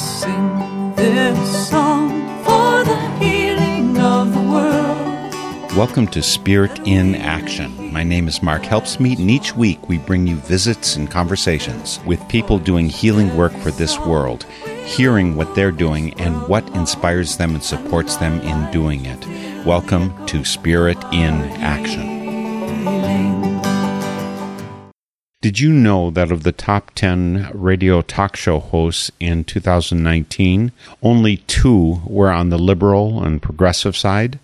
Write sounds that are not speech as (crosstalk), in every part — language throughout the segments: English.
sing this song for the healing of the world. Welcome to Spirit in Action. My name is Mark Helpsmeet, and each week we bring you visits and conversations with people doing healing work for this world, hearing what they're doing and what inspires them and supports them in doing it. Welcome to Spirit in Action. Did you know that of the top 10 radio talk show hosts in 2019, only two were on the liberal and progressive side?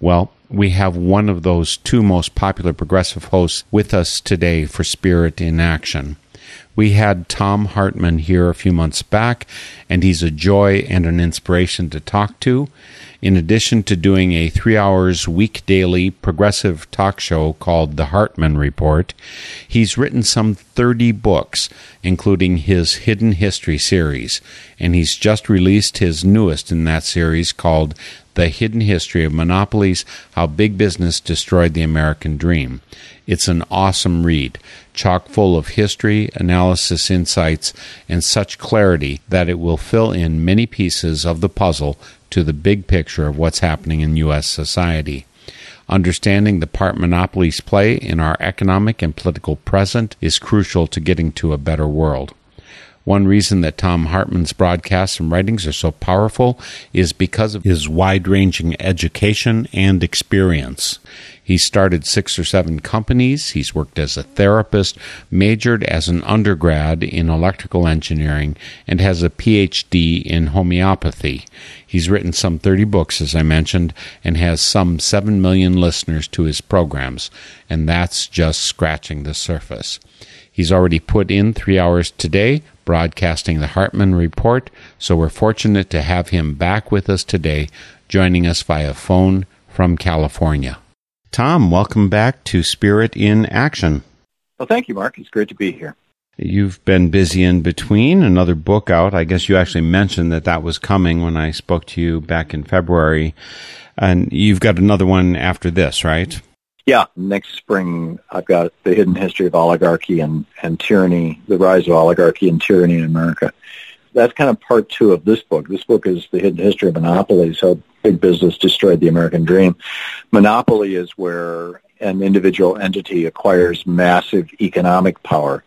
Well, we have one of those two most popular progressive hosts with us today for Spirit in Action. We had Thom Hartmann here a few months back, and he's a joy and an inspiration to talk to. In addition to doing a three hours week daily progressive talk show called The Hartmann Report, he's written some 30 books, including his Hidden History series, and he's just released his newest in that series called The Hidden History of Monopolies How Big Business Destroyed the American Dream. It's an awesome read, chock full of history, analysis, insights, and such clarity that it will fill in many pieces of the puzzle to the big picture of what's happening in U.S. society. Understanding the part monopolies play in our economic and political present is crucial to getting to a better world. One reason that Thom Hartmann's broadcasts and writings are so powerful is because of his wide ranging education and experience. He started six or seven companies. He's worked as a therapist, majored as an undergrad in electrical engineering, and has a PhD in homeopathy. He's written some 30 books, as I mentioned, and has some 7 million listeners to his programs, and that's just scratching the surface. He's already put in three hours today broadcasting the Hartmann Report, so we're fortunate to have him back with us today, joining us via phone from California. Tom, welcome back to Spirit in Action. Well, thank you, Mark. It's great to be here. You've been busy in between, another book out. I guess you actually mentioned that that was coming when I spoke to you back in February. And you've got another one after this, right? Yeah, next spring I've got the hidden history of oligarchy and, and tyranny, the rise of oligarchy and tyranny in America. That's kind of part two of this book. This book is the hidden history of monopolies, how big business destroyed the American dream. Monopoly is where an individual entity acquires massive economic power.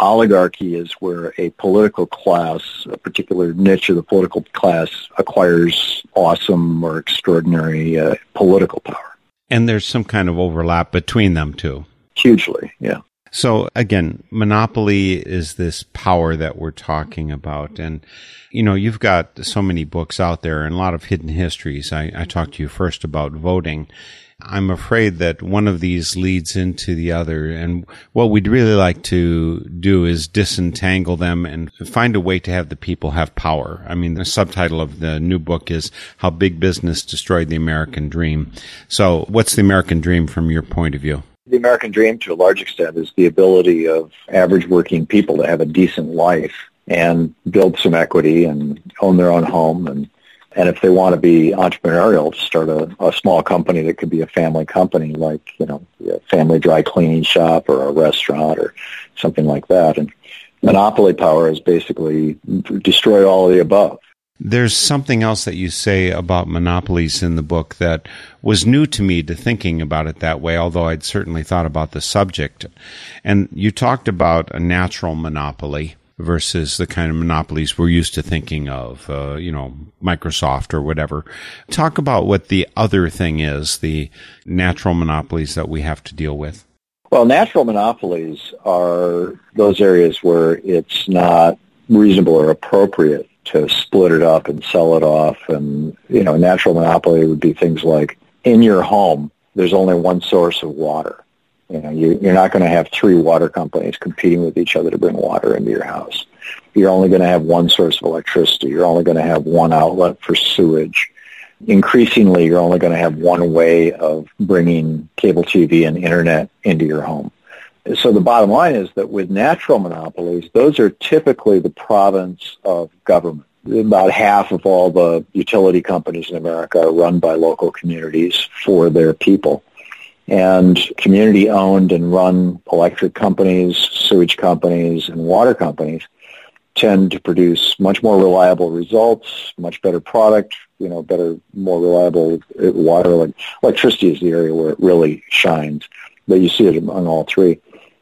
Oligarchy is where a political class, a particular niche of the political class, acquires awesome or extraordinary uh, political power. And there's some kind of overlap between them too. Hugely, yeah. So again, monopoly is this power that we're talking about. And, you know, you've got so many books out there and a lot of hidden histories. I, I talked to you first about voting. I'm afraid that one of these leads into the other. And what we'd really like to do is disentangle them and find a way to have the people have power. I mean, the subtitle of the new book is How Big Business Destroyed the American Dream. So what's the American dream from your point of view? The American dream, to a large extent, is the ability of average working people to have a decent life and build some equity and own their own home and and if they want to be entrepreneurial, to start a, a small company that could be a family company, like you know, a family dry cleaning shop or a restaurant or something like that. And monopoly power is basically destroy all of the above. There's something else that you say about monopolies in the book that was new to me to thinking about it that way, although I'd certainly thought about the subject. And you talked about a natural monopoly versus the kind of monopolies we're used to thinking of, uh, you know, Microsoft or whatever. Talk about what the other thing is, the natural monopolies that we have to deal with. Well, natural monopolies are those areas where it's not reasonable or appropriate to split it up and sell it off. And, you know, natural monopoly would be things like in your home, there's only one source of water you know, you, you're not going to have three water companies competing with each other to bring water into your house. You're only going to have one source of electricity. You're only going to have one outlet for sewage. Increasingly, you're only going to have one way of bringing cable TV and internet into your home. So the bottom line is that with natural monopolies, those are typically the province of government. About half of all the utility companies in America are run by local communities for their people and community owned and run electric companies, sewage companies, and water companies tend to produce much more reliable results, much better product, you know, better, more reliable uh, water. Like electricity is the area where it really shines, but you see it among all three.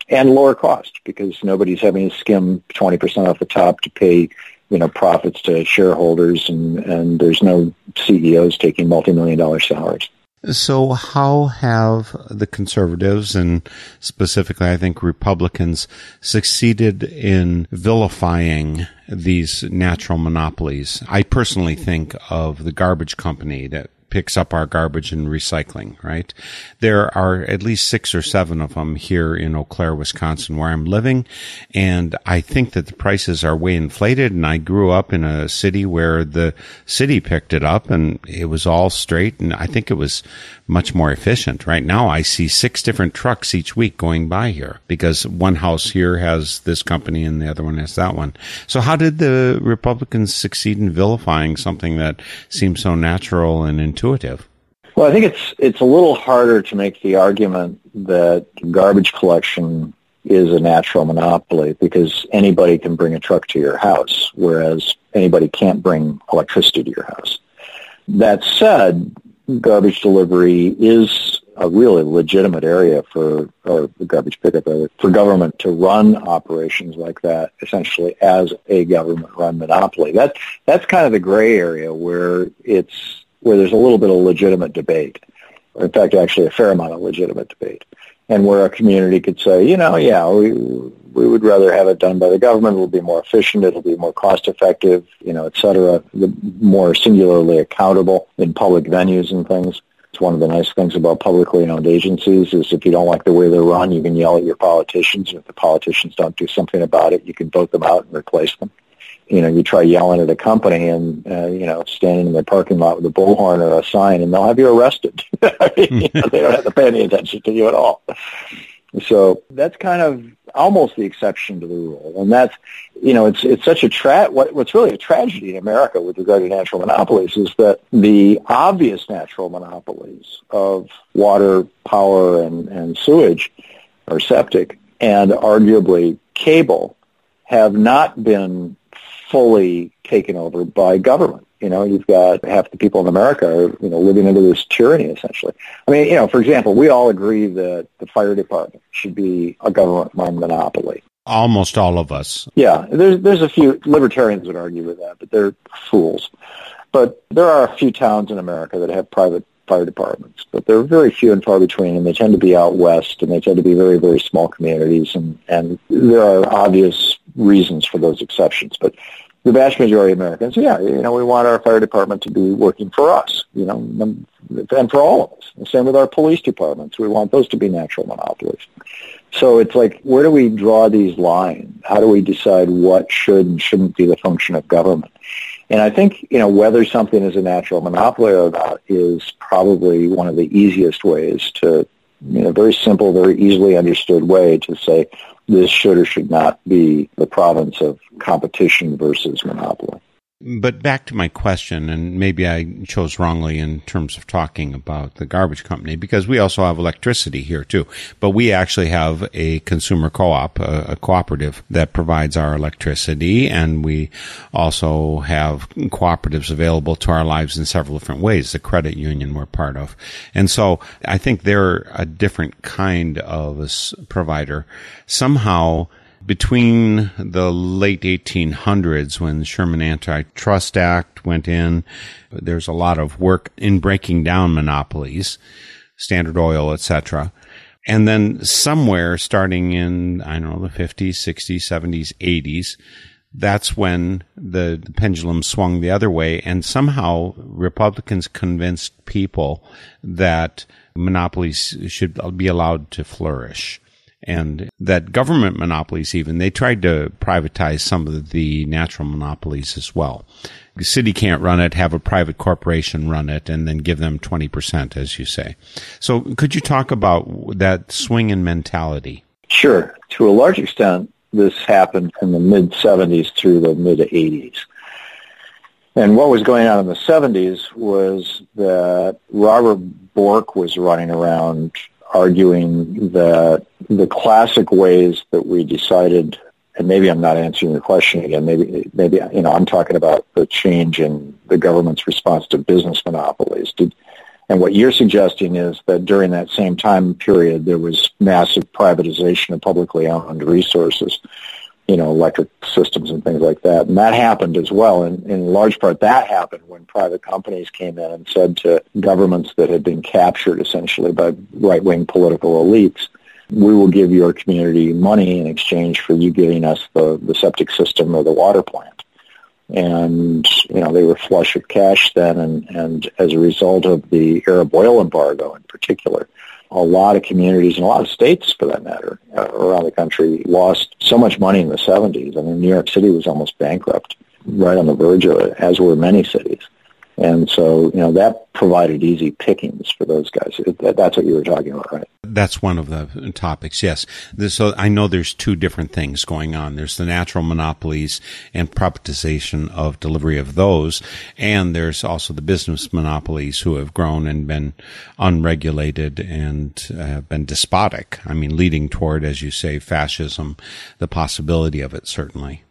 And lower cost because nobody's having to skim 20% off the top to pay, you know, profits to shareholders and, and there's no CEOs taking multi-million dollar salaries. So, how have the conservatives and specifically, I think Republicans succeeded in vilifying these natural monopolies? I personally think of the garbage company that picks up our garbage and recycling, right? There are at least six or seven of them here in Eau Claire, Wisconsin, where I'm living. And I think that the prices are way inflated. And I grew up in a city where the city picked it up and it was all straight. And I think it was much more efficient. Right now, I see six different trucks each week going by here because one house here has this company and the other one has that one. So how did the Republicans succeed in vilifying something that seems so natural and intuitive? Well, I think it's it's a little harder to make the argument that garbage collection is a natural monopoly because anybody can bring a truck to your house, whereas anybody can't bring electricity to your house. That said, garbage delivery is a really legitimate area for, or garbage pickup area, for government to run operations like that essentially as a government-run monopoly. That, that's kind of the gray area where it's, where there's a little bit of legitimate debate. In fact, actually a fair amount of legitimate debate. And where a community could say, you know, yeah, we, we would rather have it done by the government. It'll be more efficient. It'll be more cost effective, you know, et cetera. The more singularly accountable in public venues and things. It's one of the nice things about publicly owned agencies is if you don't like the way they're run, you can yell at your politicians. And if the politicians don't do something about it, you can vote them out and replace them. You know, you try yelling at a company and, uh, you know, standing in their parking lot with a bullhorn or a sign and they'll have you arrested. (laughs) you know, they don't have to pay any attention to you at all. So that's kind of almost the exception to the rule. And that's, you know, it's, it's such a tra- what, what's really a tragedy in America with regard to natural monopolies is that the obvious natural monopolies of water, power, and, and sewage or septic and arguably cable have not been fully taken over by government. You know, you've got half the people in America are, you know, living under this tyranny essentially. I mean, you know, for example, we all agree that the fire department should be a government-run monopoly. Almost all of us. Yeah, there's there's a few libertarians would argue with that, but they're fools. But there are a few towns in America that have private fire departments, but they're very few and far between, and they tend to be out west, and they tend to be very, very small communities, and, and there are obvious reasons for those exceptions. But the vast majority of Americans, yeah, you know, we want our fire department to be working for us, you know, and for all of us. The same with our police departments. We want those to be natural monopolies. So it's like, where do we draw these lines? How do we decide what should and shouldn't be the function of government? And I think, you know, whether something is a natural monopoly or not is probably one of the easiest ways to, you know, very simple, very easily understood way to say, this should or should not be the province of competition versus monopoly. But back to my question, and maybe I chose wrongly in terms of talking about the garbage company because we also have electricity here too. But we actually have a consumer co-op, a, a, cooperative that provides our electricity, and we also have cooperatives available to our lives in several different ways. The credit union we're part of, and so I think they're a different kind of provider. Somehow between the late 1800s when the Sherman Antitrust Act went in, there's a lot of work in breaking down monopolies, Standard Oil, etc. And then somewhere starting in, I don't know, the 50s, 60s, 70s, 80s, that's when the, pendulum swung the other way. And somehow Republicans convinced people that monopolies should be allowed to flourish and that government monopolies even they tried to privatize some of the natural monopolies as well. The city can't run it have a private corporation run it and then give them 20% as you say. So could you talk about that swing in mentality? Sure. To a large extent this happened in the mid 70s through the mid 80s and what was going on in the 70s was that Robert Bork was running around arguing that the classic ways that we decided and maybe I'm not answering your question again. Maybe, maybe you know, I'm talking about the change in the government's response to business monopolies. Did, and what you're suggesting is that during that same time period, there was massive privatization of publicly owned resources, you know, electric systems and things like that. And that happened as well. And in large part, that happened when private companies came in and said to governments that had been captured essentially by right-wing political elites, we will give your community money in exchange for you giving us the, the septic system or the water plant. And, you know, they were flush with cash then, and, and as a result of the Arab oil embargo in particular, a lot of communities and a lot of states, for that matter, uh, around the country lost so much money in the 70s. I mean, New York City was almost bankrupt, right on the verge of it, as were many cities. And so, you know, that provided easy pickings for those guys. That's what you were talking about, right? That's one of the topics, yes. So I know there's two different things going on. There's the natural monopolies and privatization of delivery of those. And there's also the business monopolies who have grown and been unregulated and have been despotic. I mean, leading toward, as you say, fascism, the possibility of it, certainly.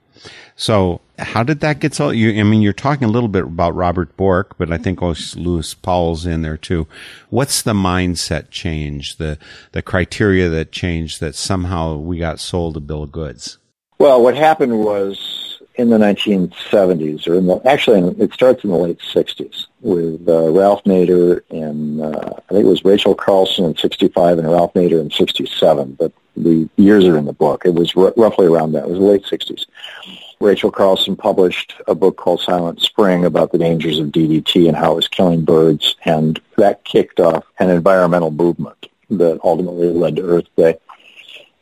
So how did that get so? You, I mean, you're talking a little bit about Robert Bork, but I think Lewis Powell's in there too. What's the mindset change, the the criteria that changed that somehow we got sold a bill of goods? Well, what happened was in the 1970s, or in the, actually it starts in the late 60s with uh, Ralph Nader and uh, I think it was Rachel Carlson in 65 and Ralph Nader in 67, but the years are in the book. It was r- roughly around that. It was the late 60s. Rachel Carlson published a book called Silent Spring about the dangers of DDT and how it was killing birds, and that kicked off an environmental movement that ultimately led to Earth Day.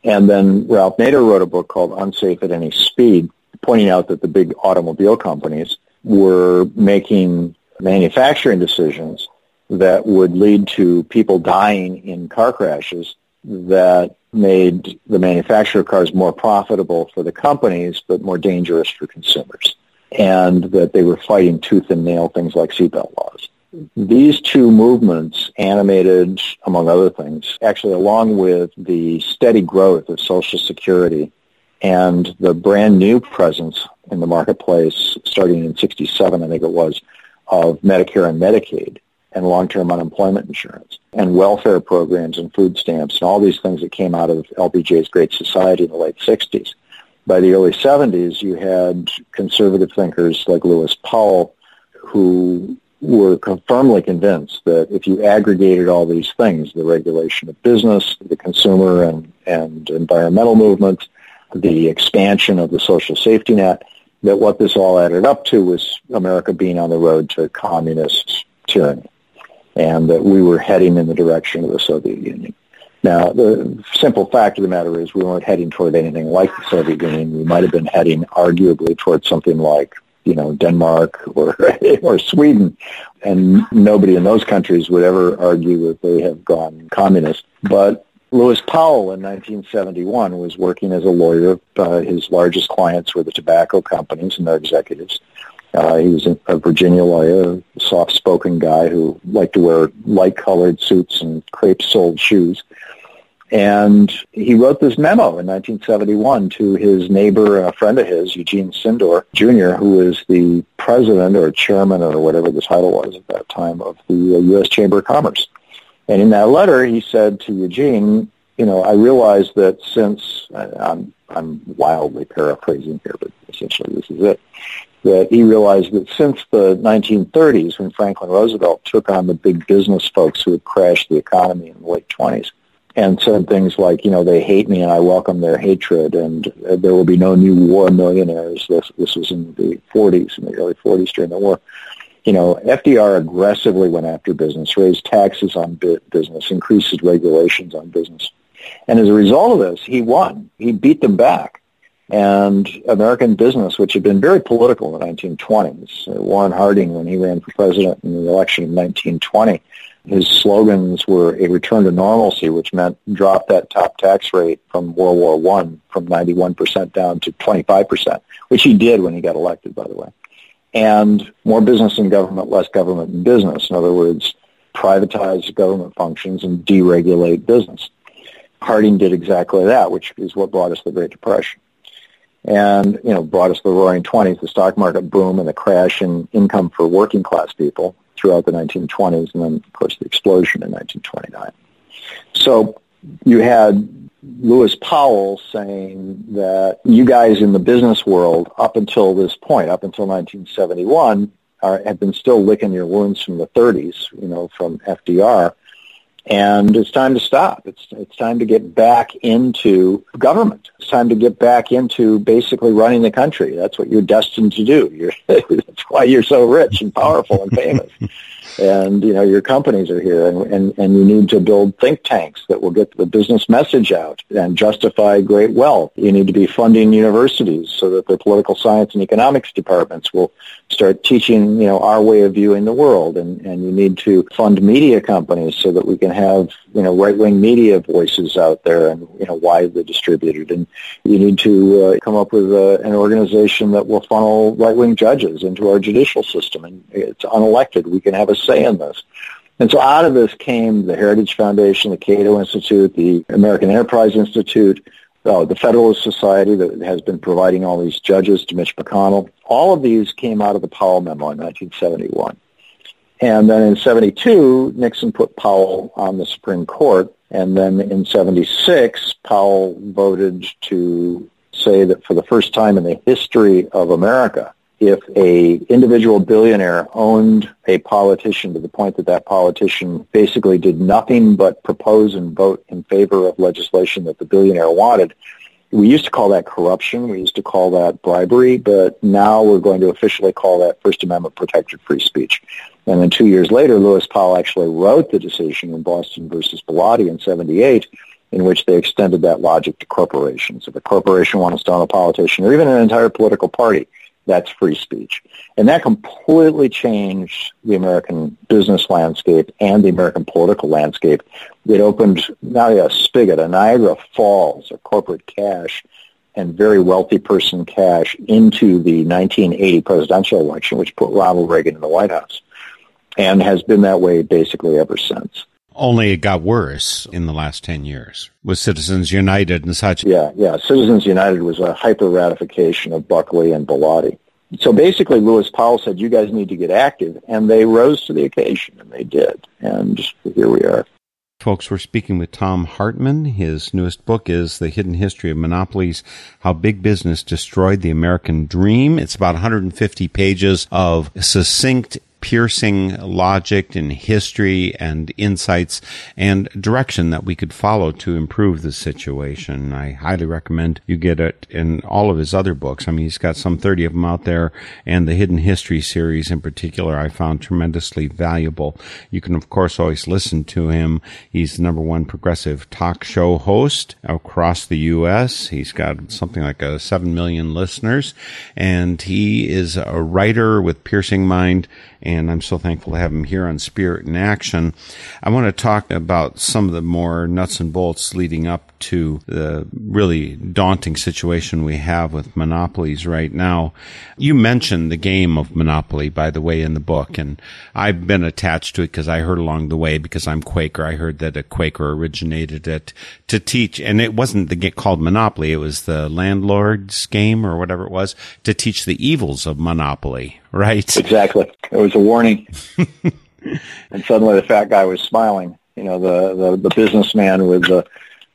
And then Ralph Nader wrote a book called Unsafe at Any Speed, pointing out that the big automobile companies were making manufacturing decisions that would lead to people dying in car crashes that made the manufacturer of cars more profitable for the companies, but more dangerous for consumers. And that they were fighting tooth and nail things like seatbelt laws. These two movements animated, among other things, actually along with the steady growth of Social Security and the brand new presence in the marketplace starting in 67, I think it was, of Medicare and Medicaid and long-term unemployment insurance and welfare programs and food stamps and all these things that came out of LBJ's Great Society in the late 60s. By the early 70s, you had conservative thinkers like Lewis Powell who were firmly convinced that if you aggregated all these things, the regulation of business, the consumer and, and environmental movements, the expansion of the social safety net, that what this all added up to was America being on the road to communist tyranny and that we were heading in the direction of the Soviet Union. Now, the simple fact of the matter is we weren't heading toward anything like the Soviet Union. We might have been heading arguably toward something like, you know, Denmark or, (laughs) or Sweden. And nobody in those countries would ever argue that they have gone communist. But Lewis Powell in 1971 was working as a lawyer. Uh, his largest clients were the tobacco companies and their executives. Uh, he was a Virginia lawyer, a soft-spoken guy who liked to wear light-colored suits and crepe-soled shoes. And he wrote this memo in 1971 to his neighbor, a friend of his, Eugene Sydnor Jr., who was the president or chairman or whatever the title was at that time of the U.S. Uh, Chamber of Commerce. And in that letter, he said to Eugene, you know, I realize that since, I'm, I'm wildly paraphrasing here, but essentially this is it that he realized that since the 1930s, when Franklin Roosevelt took on the big business folks who had crashed the economy in the late 20s, and said things like, you know, they hate me and I welcome their hatred, and uh, there will be no new war millionaires. This this was in the 40s, in the early 40s during the war. You know, FDR aggressively went after business, raised taxes on business, increased regulations on business, and as a result of this, he won. He beat them back and American business, which had been very political in the 1920s. Uh, Warren Harding, when he ran for president in the election of 1920, his slogans were a return to normalcy, which meant drop that top tax rate from World War One from 91% down to 25%, which he did when he got elected, by the way. And more business and government, less government and business. In other words, privatize government functions and deregulate business. Harding did exactly that, which is what brought us the Great Depression. and you know brought us the roaring 20s, the stock market boom and the crash in income for working class people throughout the 1920s, and then of course the explosion in 1929. So you had Lewis Powell saying that you guys in the business world, up until this point, up until 1971, are, have been still licking your wounds from the 30s, you know, from FDR. And it's time to stop. It's, it's time to get back into government. It's time to get back into basically running the country. That's what you're destined to do. You're, (laughs) that's why you're so rich and powerful and famous (laughs) and you know your companies are here and, and, and you need to build think tanks that will get the business message out and justify great wealth. You need to be funding universities so that the political science and economics departments will start teaching, you know, our way of viewing the world and, and you need to fund media companies so that we can have, you know, right-wing media voices out there and, you know, widely distributed. And you need to uh, come up with uh, an organization that will funnel right-wing judges into our judicial system and it's unelected. We can have a say in this. And so out of this came the Heritage Foundation, the Cato Institute, the American Enterprise Institute, uh, the Federalist Society that has been providing all these judges to Mitch McConnell. All of these came out of the Powell Memo in 1971. And then in 72, Nixon put Powell on the Supreme Court. And then in 76, Powell voted to say that for the first time in the history of America, if a individual billionaire owned a politician to the point that that politician basically did nothing but propose and vote in favor of legislation that the billionaire wanted, we used to call that corruption. We used to call that bribery, but now we're going to officially call that First Amendment protected free speech. And then two years later, Lewis Powell actually wrote the decision in Boston versus Bellotti in 78 in which they extended that logic to corporations. If a corporation wants to own a politician or even an entire political party, that's free speech. And that completely changed the American business landscape and the American political landscape. It opened not a spigot, a Niagara Falls of corporate cash and very wealthy person cash into the 1980 presidential election, which put Ronald Reagan in the White House, and has been that way basically ever since. Only it got worse in the last 10 years with Citizens United and such. Yeah, yeah. Citizens United was a hyper ratification of Buckley and Bellotti. So basically, Lewis Powell said, you guys need to get active. And they rose to the occasion, and they did. And here we are. Folks, we're speaking with Thom Hartmann. His newest book is The Hidden History of Monopolies, How Big Business Destroyed the American Dream. It's about 150 pages of succinct piercing logic and history and insights and direction that we could follow to improve the situation. I highly recommend you get it in all of his other books. I mean, he's got some 30 of them out there and the Hidden History series in particular I found tremendously valuable. You can of course always listen to him. He's the number one progressive talk show host across the U.S. He's got something like a 7 million listeners and he is a writer with piercing mind and I'm so thankful to have him here on Spirit in Action. I want to talk about some of the more nuts and bolts leading up to the really daunting situation we have with monopolies right now. You mentioned the game of Monopoly, by the way, in the book, and I've been attached to it because I heard along the way because I'm Quaker. I heard that a Quaker originated it to teach, and it wasn't the game called Monopoly. It was the landlord's game or whatever it was to teach the evils of monopoly, right? Exactly. It was a warning. (laughs) and suddenly the fat guy was smiling. You know, the, the, the businessman with the,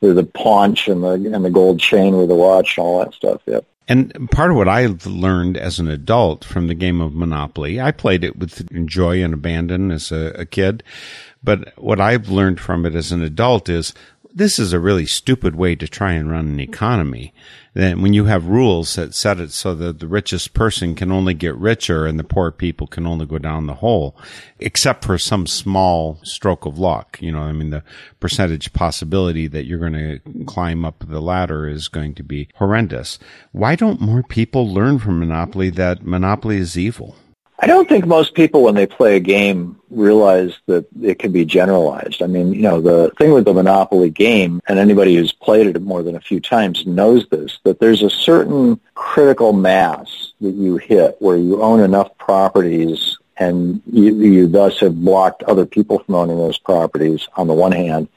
with the paunch and the, and the gold chain with the watch and all that stuff. Yep. And part of what I've learned as an adult from the game of Monopoly, I played it with joy and abandon as a, a kid. But what I've learned from it as an adult is this is a really stupid way to try and run an economy. Then when you have rules that set it so that the richest person can only get richer and the poor people can only go down the hole, except for some small stroke of luck. You know, I mean, the percentage possibility that you're going to climb up the ladder is going to be horrendous. Why don't more people learn from Monopoly that Monopoly is evil? I don't think most people, when they play a game, realize that it can be generalized. I mean, you know, the thing with the Monopoly game, and anybody who's played it more than a few times knows this, that there's a certain critical mass that you hit where you own enough properties and you, you thus have blocked other people from owning those properties on the one hand,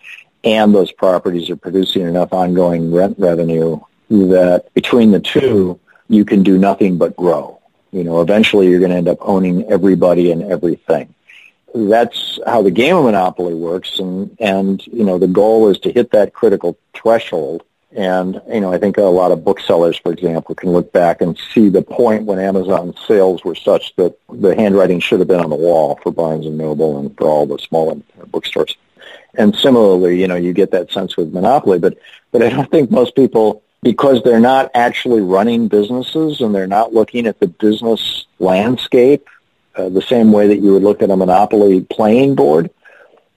and those properties are producing enough ongoing rent revenue that between the two, you can do nothing but grow. You know, eventually you're going to end up owning everybody and everything. That's how the game of Monopoly works, and and you know the goal is to hit that critical threshold. And you know, I think a lot of booksellers, for example, can look back and see the point when Amazon sales were such that the handwriting should have been on the wall for Barnes and Noble and for all the small bookstores. And similarly, you know, you get that sense with Monopoly, but but I don't think most people because they're not actually running businesses and they're not looking at the business landscape uh, the same way that you would look at a monopoly playing board.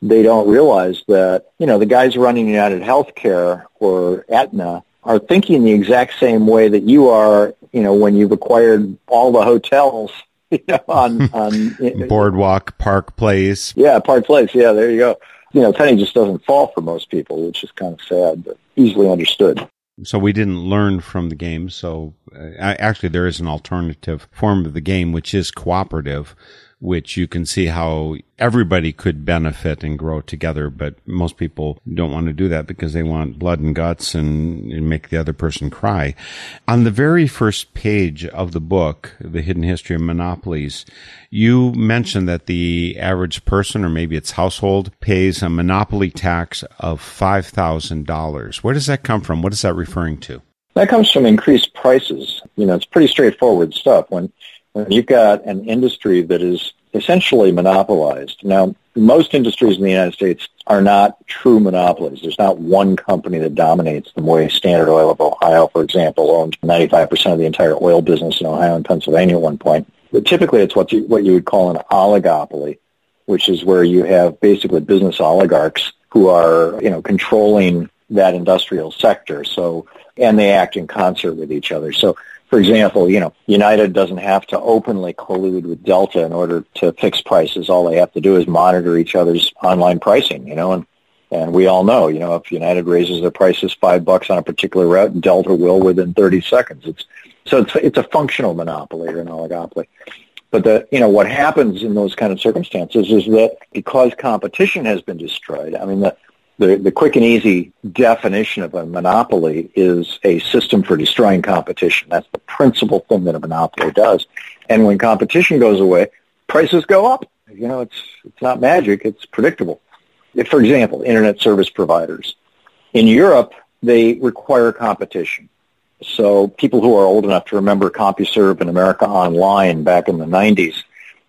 They don't realize that, you know, the guys running United Healthcare or Aetna are thinking the exact same way that you are, you know, when you've acquired all the hotels (laughs) you know, on, on (laughs) Boardwalk, Park Place. Yeah, Park Place. Yeah, there you go. You know, penny just doesn't fall for most people, which is kind of sad, but easily understood so we didn't learn from the game. So uh, actually, there is an alternative form of the game, which is cooperative, which you can see how everybody could benefit and grow together. But most people don't want to do that because they want blood and guts and, and, make the other person cry. On the very first page of the book, The Hidden History of Monopolies, you mentioned that the average person or maybe its household pays a monopoly tax of $5,000. Where does that come from? What is that referring to? That comes from increased prices. You know, it's pretty straightforward stuff. When you've got an industry that is essentially monopolized. Now, most industries in the United States are not true monopolies. There's not one company that dominates them way Standard Oil of Ohio, for example, owned 95% of the entire oil business in Ohio and Pennsylvania at one point. But typically it's what you, what you would call an oligopoly, which is where you have basically business oligarchs who are, you know, controlling that industrial sector. So, and they act in concert with each other. So for example, you know, United doesn't have to openly collude with Delta in order to fix prices. All they have to do is monitor each other's online pricing, you know, and, and we all know, you know, if United raises their prices five bucks on a particular route, Delta will within 30 seconds. It's, so it's, it's a functional monopoly or an oligopoly. But the, you know, what happens in those kind of circumstances is that because competition has been destroyed, I mean, the, the, the quick and easy definition of a monopoly is a system for destroying competition. That's the principal thing that a monopoly does. And when competition goes away, prices go up. You know, it's, it's not magic. It's predictable. If, for example, internet service providers. In Europe, they require competition. So people who are old enough to remember CompuServe in America Online back in the 90s,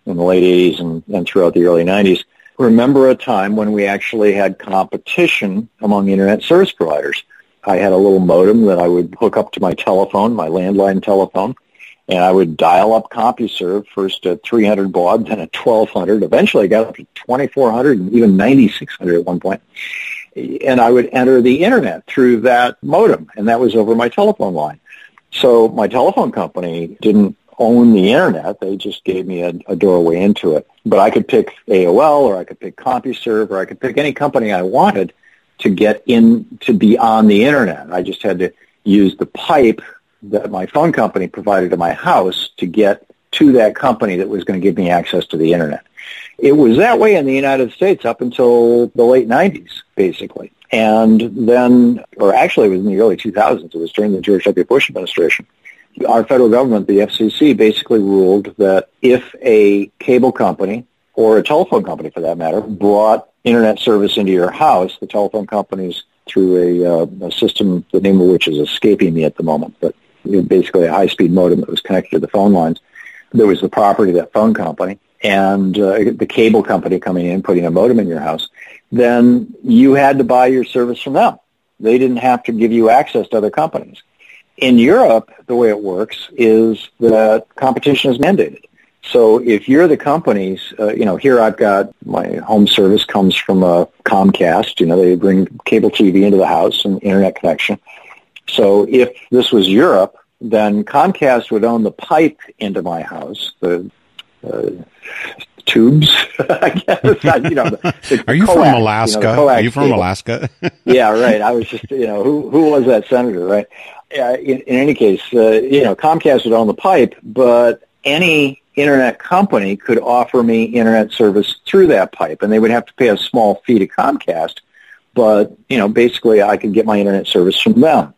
in the late 80s and, and throughout the early 90s, remember a time when we actually had competition among internet service providers. I had a little modem that I would hook up to my telephone, my landline telephone, and I would dial up CompuServe first at 300 baud, then at 1200. Eventually I got up to 2400 and even 9600 at one point. And I would enter the internet through that modem, and that was over my telephone line. So my telephone company didn't own the internet. They just gave me a, a doorway into it. But I could pick AOL or I could pick CompuServe or I could pick any company I wanted to get in to be on the internet. I just had to use the pipe that my phone company provided to my house to get to that company that was going to give me access to the internet. It was that way in the United States up until the late 90s, basically. And then, or actually it was in the early 2000s. It was during the George W. Bush administration our federal government, the FCC, basically ruled that if a cable company or a telephone company, for that matter, brought internet service into your house, the telephone companies through a, uh, a system, the name of which is escaping me at the moment, but basically a high-speed modem that was connected to the phone lines. There was the property of that phone company and uh, the cable company coming in, putting a modem in your house. Then you had to buy your service from them. They didn't have to give you access to other companies. In Europe, the way it works is that competition is mandated. So if you're the companies, uh, you know, here I've got my home service comes from a Comcast. You know, they bring cable TV into the house and internet connection. So if this was Europe, then Comcast would own the pipe into my house, the uh, tubes, (laughs) I guess. you know, the, the Are you coax, from Alaska? You know, Are you from cable. Alaska? (laughs) yeah, right. I was just, you know, who who was that senator, right? In, in, any case, uh, you know, Comcast would own the pipe, but any internet company could offer me internet service through that pipe, and they would have to pay a small fee to Comcast. But you know, basically, I could get my internet service from them.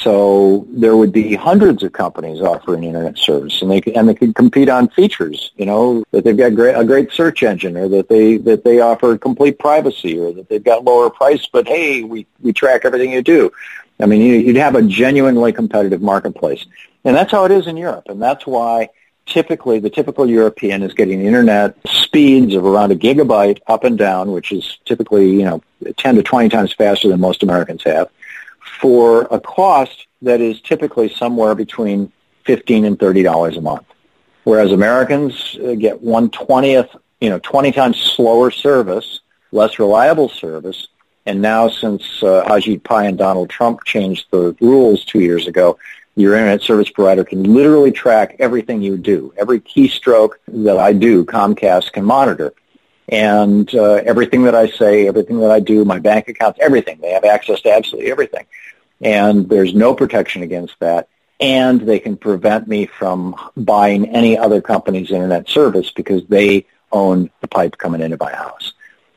So there would be hundreds of companies offering internet service, and they and they could compete on features. You know that they've got great, a great search engine, or that they that they offer complete privacy, or that they've got lower price. But hey, we we track everything you do. I mean, you'd have a genuinely competitive marketplace, and that's how it is in Europe, and that's why typically the typical European is getting internet speeds of around a gigabyte up and down, which is typically you know 10 to 20 times faster than most Americans have, for a cost that is typically somewhere between 15 and 30 dollars a month. Whereas Americans uh, get one twentieth, you know, 20 times slower service, less reliable service, and now since uh, Ajit Pai and Donald Trump changed the rules two years ago, your internet service provider can literally track everything you do. Every keystroke that I do, Comcast can monitor. And uh, everything that I say, everything that I do, my bank accounts, everything. They have access to absolutely everything. And there's no protection against that. And they can prevent me from buying any other company's internet service because they own the pipe coming into my house.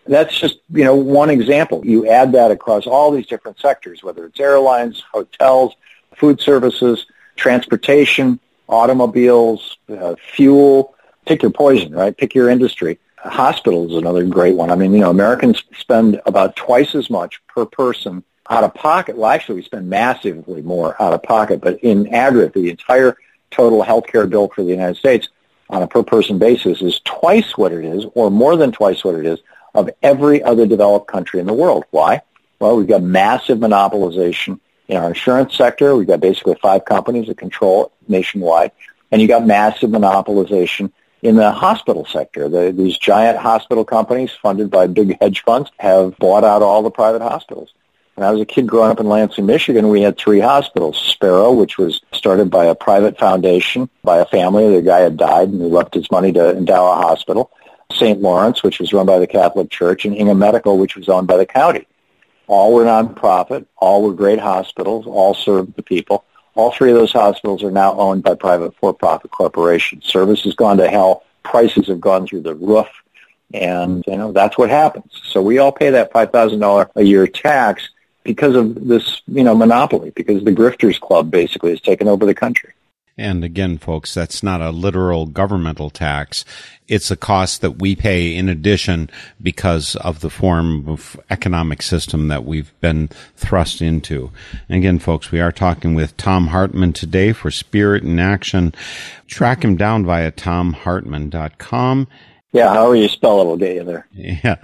That's just, you know, one example. You add that across all these different sectors, whether it's airlines, hotels, food services, transportation, automobiles, uh, fuel. Pick your poison, right? Pick your industry. Hospitals is another great one. I mean, you know, Americans spend about twice as much per person out of pocket. Well, actually, we spend massively more out of pocket, but in aggregate, the entire total healthcare bill for the United States on a per person basis is twice what it is, or more than twice what it is, of every other developed country in the world. Why? Well, we've got massive monopolization in our insurance sector. We've got basically five companies that control nationwide. And you got massive monopolization in the hospital sector. The, these giant hospital companies funded by big hedge funds have bought out all the private hospitals. When I was a kid growing up in Lansing, Michigan, we had three hospitals. Sparrow, which was started by a private foundation, by a family. The guy had died and he left his money to endow a hospital. St. Lawrence, which was run by the Catholic Church, and Ingham Medical, which was owned by the county. All were nonprofit. All were great hospitals. All served the people. All three of those hospitals are now owned by private for-profit corporations. Service has gone to hell. Prices have gone through the roof. And, you know, that's what happens. So we all pay that $5,000 a year tax because of this, you know, monopoly, because the grifters club basically has taken over the country. And again, folks, that's not a literal governmental tax. It's a cost that we pay in addition because of the form of economic system that we've been thrust into. And again, folks, we are talking with Thom Hartmann today for Spirit in Action. Track him down via thomhartmann.com yeah, however you spell it will get you there. Yeah.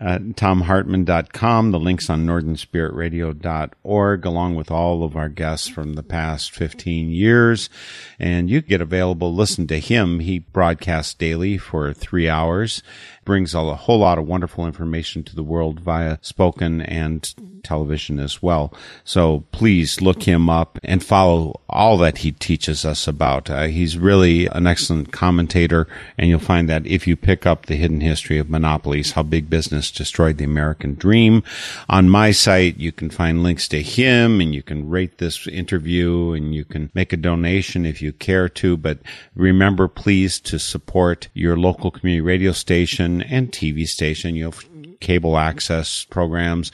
Uh, ThomHartmann.com, the links on northernspiritradio.org, along with all of our guests from the past 15 years. And you get available, listen to him. He broadcasts daily for three hours brings a whole lot of wonderful information to the world via spoken and television as well. So please look him up and follow all that he teaches us about. Uh, he's really an excellent commentator, and you'll find that if you pick up the hidden history of monopolies, how big business destroyed the American dream. On my site, you can find links to him, and you can rate this interview, and you can make a donation if you care to. But remember, please, to support your local community radio station and TV station. You have cable access programs.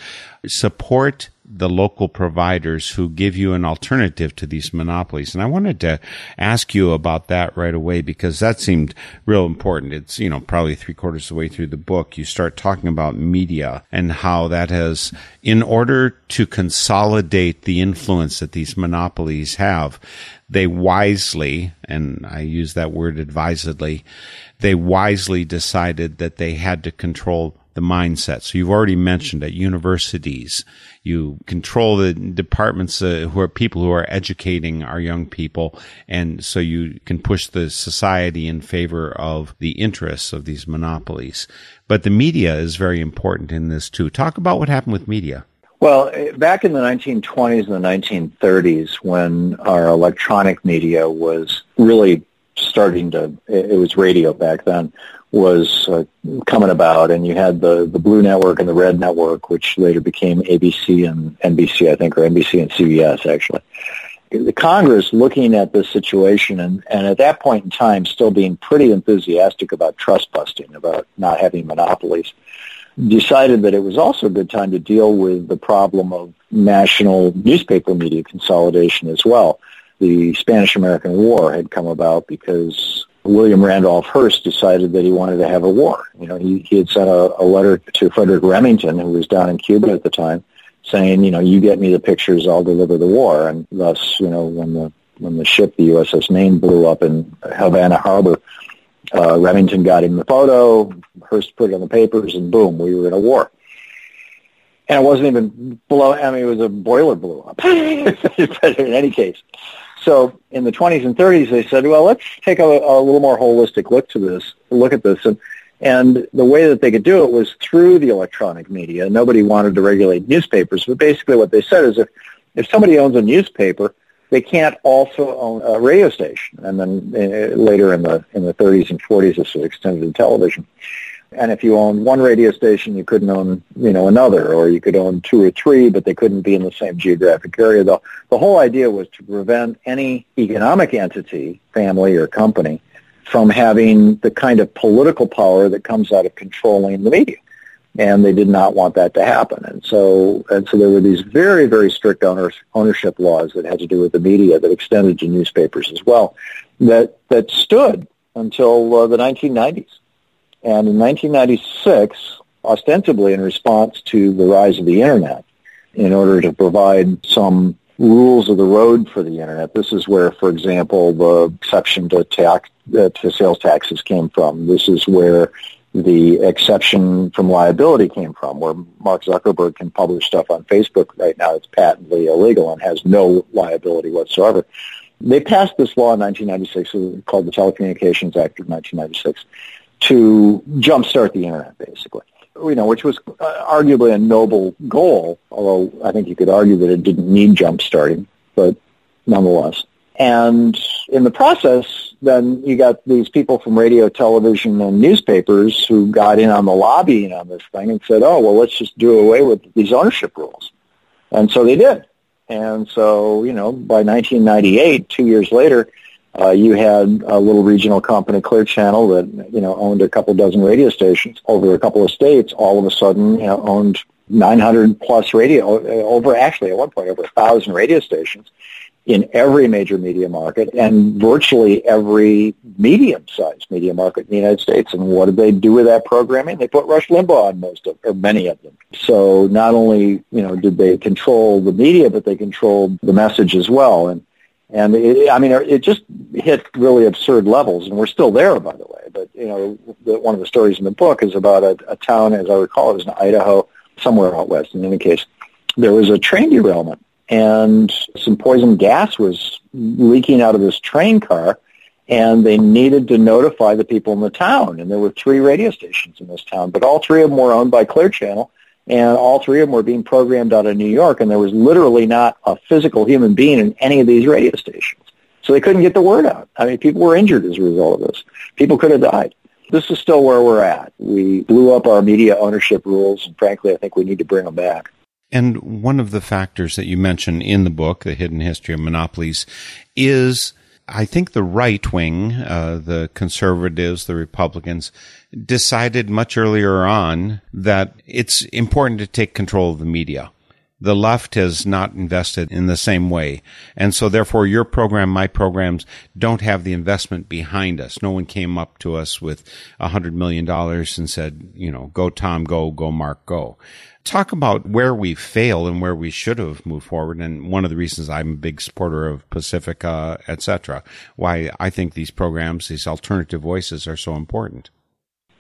Support the local providers who give you an alternative to these monopolies. And I wanted to ask you about that right away because that seemed real important. It's, you know, probably three quarters of the way through the book. You start talking about media and how that has, in order to consolidate the influence that these monopolies have, they wisely, and I use that word advisedly, they wisely decided that they had to control the mindset. So you've already mentioned at universities, you control the departments uh, who are people who are educating our young people. And so you can push the society in favor of the interests of these monopolies. But the media is very important in this too. Talk about what happened with media. Well, back in the 1920s and the 1930s, when our electronic media was really starting to, it was radio back then, was uh, coming about, and you had the, the Blue Network and the Red Network, which later became ABC and NBC, I think, or NBC and CBS, actually. The Congress looking at this situation and, and at that point in time still being pretty enthusiastic about trust busting, about not having monopolies, decided that it was also a good time to deal with the problem of national newspaper media consolidation as well. The Spanish-American War had come about because William Randolph Hearst decided that he wanted to have a war. You know, he, he had sent a, a letter to Frederic Remington, who was down in Cuba at the time, saying, you know, you get me the pictures, I'll deliver the war. And thus, you know, when the when the ship, the USS Maine, blew up in Havana Harbor, uh, Remington got him the photo, Hearst put it on the papers, and boom, we were in a war. And it wasn't even blow. I mean, it was a boiler blew up. (laughs) but in any case, so in the 20s and 30s, they said, well, let's take a, a little more holistic look to this, look at this. And, and the way that they could do it was through the electronic media. Nobody wanted to regulate newspapers, but basically what they said is if, if somebody owns a newspaper, they can't also own a radio station. And then uh, later in the in the 30s and 40s, this was extended to television. And if you owned one radio station, you couldn't own, you know, another, or you could own two or three, but they couldn't be in the same geographic area. The, the whole idea was to prevent any economic entity, family or company, from having the kind of political power that comes out of controlling the media. And they did not want that to happen. And so, and so there were these very, very strict owners, ownership laws that had to do with the media that extended to newspapers as well that, that stood until uh, the 1990s. And in 1996, ostensibly in response to the rise of the Internet, in order to provide some rules of the road for the Internet, this is where, for example, the exception to tax, uh, to sales taxes came from. This is where the exception from liability came from, where Mark Zuckerberg can publish stuff on Facebook right now that's patently illegal and has no liability whatsoever. They passed this law in 1996 called the Telecommunications Act of 1996 to jumpstart the internet, basically. You know, which was uh, arguably a noble goal, although I think you could argue that it didn't need jumpstarting, but nonetheless. And in the process, then you got these people from radio, television, and newspapers who got in on the lobbying on this thing and said, oh, well, let's just do away with these ownership rules. And so they did. And so, you know, by 1998, two years later, uh, you had a little regional company, Clear Channel, that you know owned a couple dozen radio stations over a couple of states. All of a sudden, you know, owned 900 plus radio over actually at one point over a thousand radio stations in every major media market and virtually every medium-sized media market in the United States. And what did they do with that programming? They put Rush Limbaugh on most of, or many of them. So not only you know did they control the media, but they controlled the message as well. And and it, I mean, it just hit really absurd levels, and we're still there, by the way. But you know, the, one of the stories in the book is about a, a town, as I recall, it was in Idaho, somewhere out west. In any case, there was a train derailment, and some poison gas was leaking out of this train car, and they needed to notify the people in the town. And there were three radio stations in this town, but all three of them were owned by Clear Channel, and all three of them were being programmed out of New York, and there was literally not a physical human being in any of these radio stations. So they couldn't get the word out. I mean, people were injured as a result of this. People could have died. This is still where we're at. We blew up our media ownership rules, and frankly, I think we need to bring them back. And one of the factors that you mention in the book, The Hidden History of Monopolies, is I think the right wing, uh, the conservatives, the Republicans, decided much earlier on that it's important to take control of the media. The left has not invested in the same way. And so therefore your program, my programs don't have the investment behind us. No one came up to us with a hundred million dollars and said, you know, go Tom, go, go Mark, go talk about where we fail and where we should have moved forward. And one of the reasons I'm a big supporter of Pacifica, etc. Why I think these programs, these alternative voices, are so important.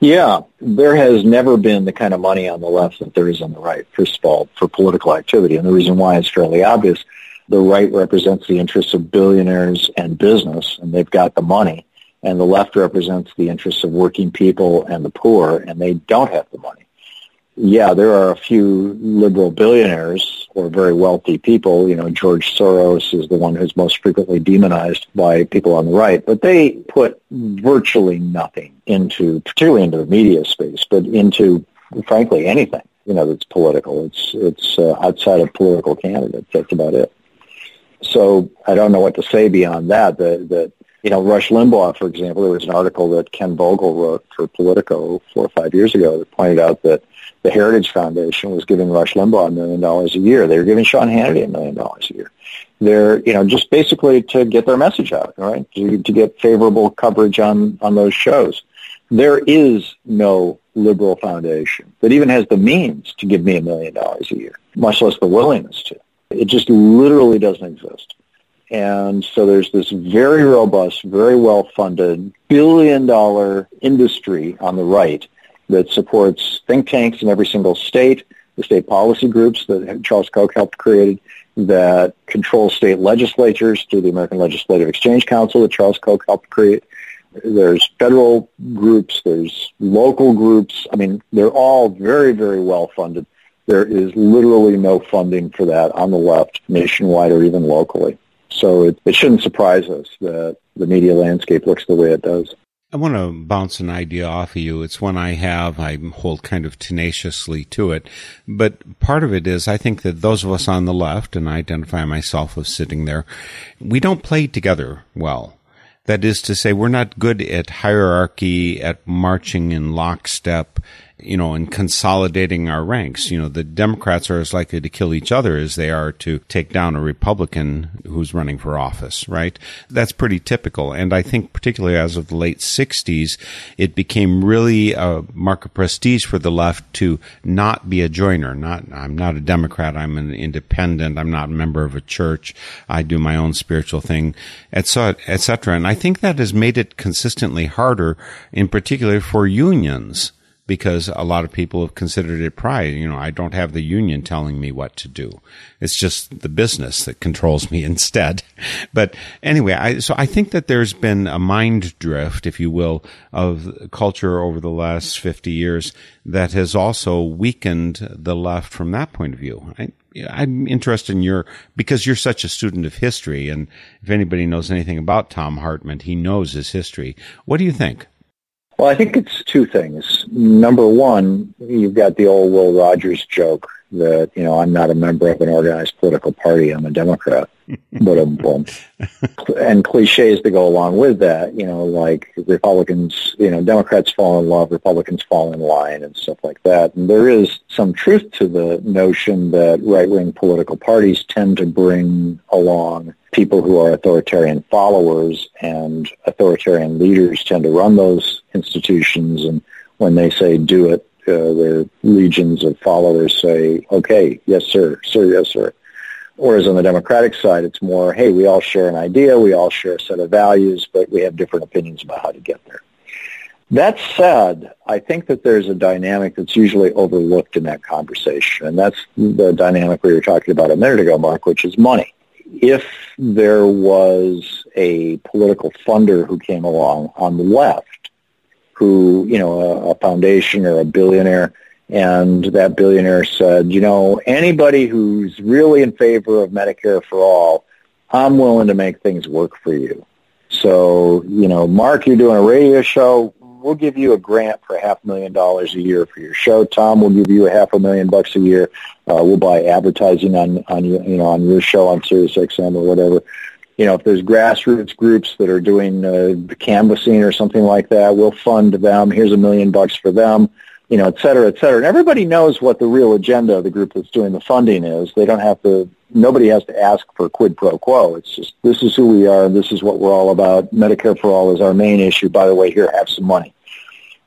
Yeah, there has never been the kind of money on the left that there is on the right. First of all, for political activity, and the reason why is fairly obvious. The right represents the interests of billionaires and business, and they've got the money. And the left represents the interests of working people and the poor, and they don't have the money yeah, there are a few liberal billionaires or very wealthy people. You know, George Soros is the one who's most frequently demonized by people on the right, but they put virtually nothing into, particularly into the media space, but into, frankly, anything, you know, that's political. It's, it's uh, outside of political candidates. That's about it. So I don't know what to say beyond that. That, you know, Rush Limbaugh, for example, there was an article that Ken Vogel wrote for Politico four or five years ago that pointed out that the Heritage Foundation was giving Rush Limbaugh a million dollars a year. They were giving Sean Hannity a million dollars a year. They're, you know, just basically to get their message out, right? To, to get favorable coverage on, on those shows. There is no liberal foundation that even has the means to give me a million dollars a year, much less the willingness to. It just literally doesn't exist. And so there's this very robust, very well-funded, billion-dollar industry on the right that supports think tanks in every single state, the state policy groups that Charles Koch helped create, that control state legislatures through the American Legislative Exchange Council that Charles Koch helped create. There's federal groups, there's local groups. I mean, they're all very, very well funded. There is literally no funding for that on the left, nationwide or even locally. So it, it shouldn't surprise us that the media landscape looks the way it does. I want to bounce an idea off of you. It's one I have. I hold kind of tenaciously to it. But part of it is I think that those of us on the left, and I identify myself as sitting there, we don't play together well. That is to say, we're not good at hierarchy, at marching in lockstep, you know, and consolidating our ranks. You know, the Democrats are as likely to kill each other as they are to take down a Republican who's running for office, right? That's pretty typical. And I think particularly as of the late 60s, it became really a mark of prestige for the left to not be a joiner. Not, I'm not a Democrat. I'm an independent. I'm not a member of a church. I do my own spiritual thing, etc., etc. And I think that has made it consistently harder, in particular for unions because a lot of people have considered it pride. You know, I don't have the union telling me what to do. It's just the business that controls me (laughs) instead. But anyway, I, so I think that there's been a mind drift, if you will, of culture over the last 50 years that has also weakened the left from that point of view. I, I'm interested in your, because you're such a student of history, and if anybody knows anything about Thom Hartmann, he knows his history. What do you think? Well, I think it's two things. Number one, you've got the old Will Rogers joke that, you know, I'm not a member of an organized political party, I'm a Democrat. (laughs) but um, and cliches to go along with that, you know, like Republicans, you know, Democrats fall in love, Republicans fall in line and stuff like that. And there is some truth to the notion that right-wing political parties tend to bring along people who are authoritarian followers and authoritarian leaders tend to run those institutions and when they say do it, uh, their legions of followers say, okay, yes, sir, sir, yes, sir. Whereas on the Democratic side, it's more, hey, we all share an idea, we all share a set of values, but we have different opinions about how to get there. That said, I think that there's a dynamic that's usually overlooked in that conversation, and that's the dynamic we were talking about a minute ago, Mark, which is money. If there was a political funder who came along on the left who, you know, a, a foundation or a billionaire, and that billionaire said, you know, anybody who's really in favor of Medicare for all, I'm willing to make things work for you. So, you know, Mark, you're doing a radio show. We'll give you a grant for half a million dollars a year for your show. Tom, we'll give you a half a million bucks a year. Uh, we'll buy advertising on, on you, you know, on your show on Sirius XM or whatever you know, if there's grassroots groups that are doing uh, canvassing or something like that, we'll fund them. Here's a million bucks for them, you know, et cetera, et cetera. And everybody knows what the real agenda of the group that's doing the funding is. They don't have to, nobody has to ask for quid pro quo. It's just, this is who we are. This is what we're all about. Medicare for all is our main issue. By the way, here, have some money.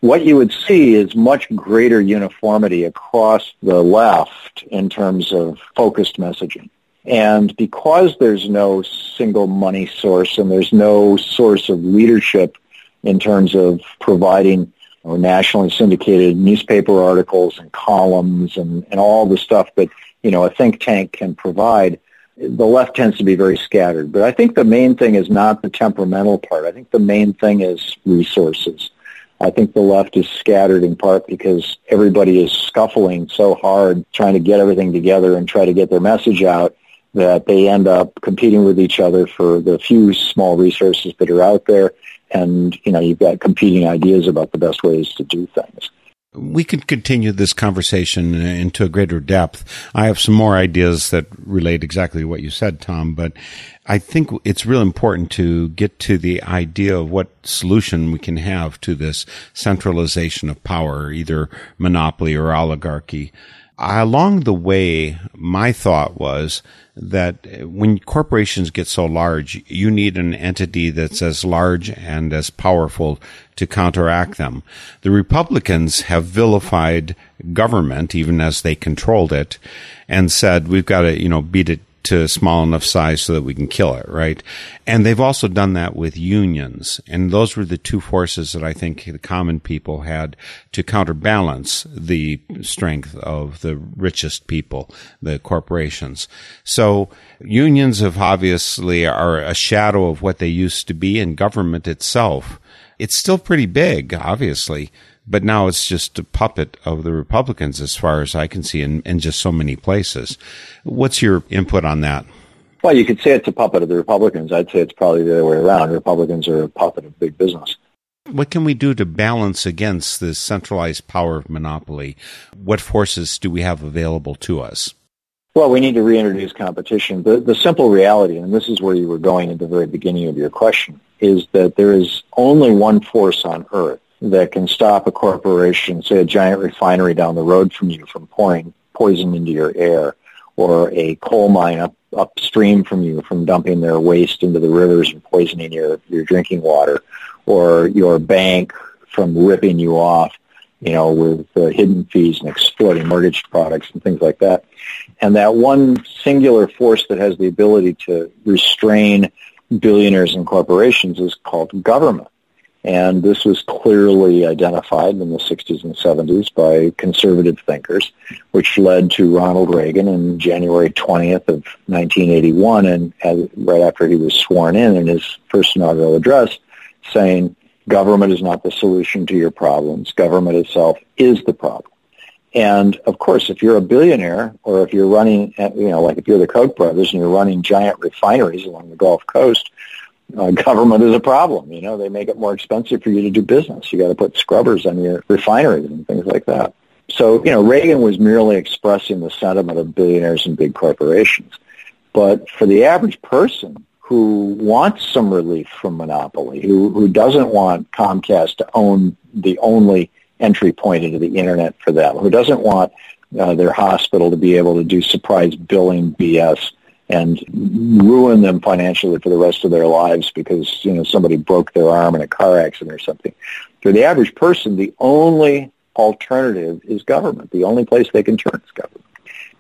What you would see is much greater uniformity across the left in terms of focused messaging. And because there's no single money source and there's no source of leadership in terms of providing or nationally syndicated newspaper articles and columns and, and all the stuff that, you know, a think tank can provide, the left tends to be very scattered. But I think the main thing is not the temperamental part. I think the main thing is resources. I think the left is scattered in part because everybody is scuffling so hard trying to get everything together and try to get their message out that they end up competing with each other for the few small resources that are out there. And, you know, you've got competing ideas about the best ways to do things. We could continue this conversation into a greater depth. I have some more ideas that relate exactly to what you said, Tom, but I think it's real important to get to the idea of what solution we can have to this centralization of power, either monopoly or oligarchy. Along the way, my thought was that when corporations get so large, you need an entity that's as large and as powerful to counteract them. The Republicans have vilified government, even as they controlled it, and said we've got to, you know, beat it to small enough size so that we can kill it, right? And they've also done that with unions. And those were the two forces that I think the common people had to counterbalance the strength of the richest people, the corporations. So unions have obviously are a shadow of what they used to be in government itself. It's still pretty big, obviously, but now it's just a puppet of the Republicans, as far as I can see, in, in just so many places. What's your input on that? Well, you could say it's a puppet of the Republicans. I'd say it's probably the other way around. Republicans are a puppet of big business. What can we do to balance against this centralized power of monopoly? What forces do we have available to us? Well, we need to reintroduce competition. The, the simple reality, and this is where you were going at the very beginning of your question, is that there is only one force on earth that can stop a corporation, say a giant refinery down the road from you, from pouring poison into your air, or a coal mine up upstream from you from dumping their waste into the rivers and poisoning your, your drinking water, or your bank from ripping you off, you know, with uh, hidden fees and exploiting mortgage products and things like that. And that one singular force that has the ability to restrain billionaires and corporations is called government. And this was clearly identified in the 60s and 70s by conservative thinkers, which led to Ronald Reagan in January 20th of 1981, and right after he was sworn in in his first inaugural address, saying, government is not the solution to your problems. Government itself is the problem. And of course, if you're a billionaire or if you're running, you know, like if you're the Koch brothers and you're running giant refineries along the Gulf Coast, uh, government is a problem. You know, they make it more expensive for you to do business. You got to put scrubbers on your refineries and things like that. So, you know, Reagan was merely expressing the sentiment of billionaires and big corporations. But for the average person who wants some relief from monopoly, who, who doesn't want Comcast to own the only entry point into the internet for them, who doesn't want uh, their hospital to be able to do surprise billing BS and ruin them financially for the rest of their lives because, you know, somebody broke their arm in a car accident or something. For the average person, the only alternative is government. The only place they can turn is government.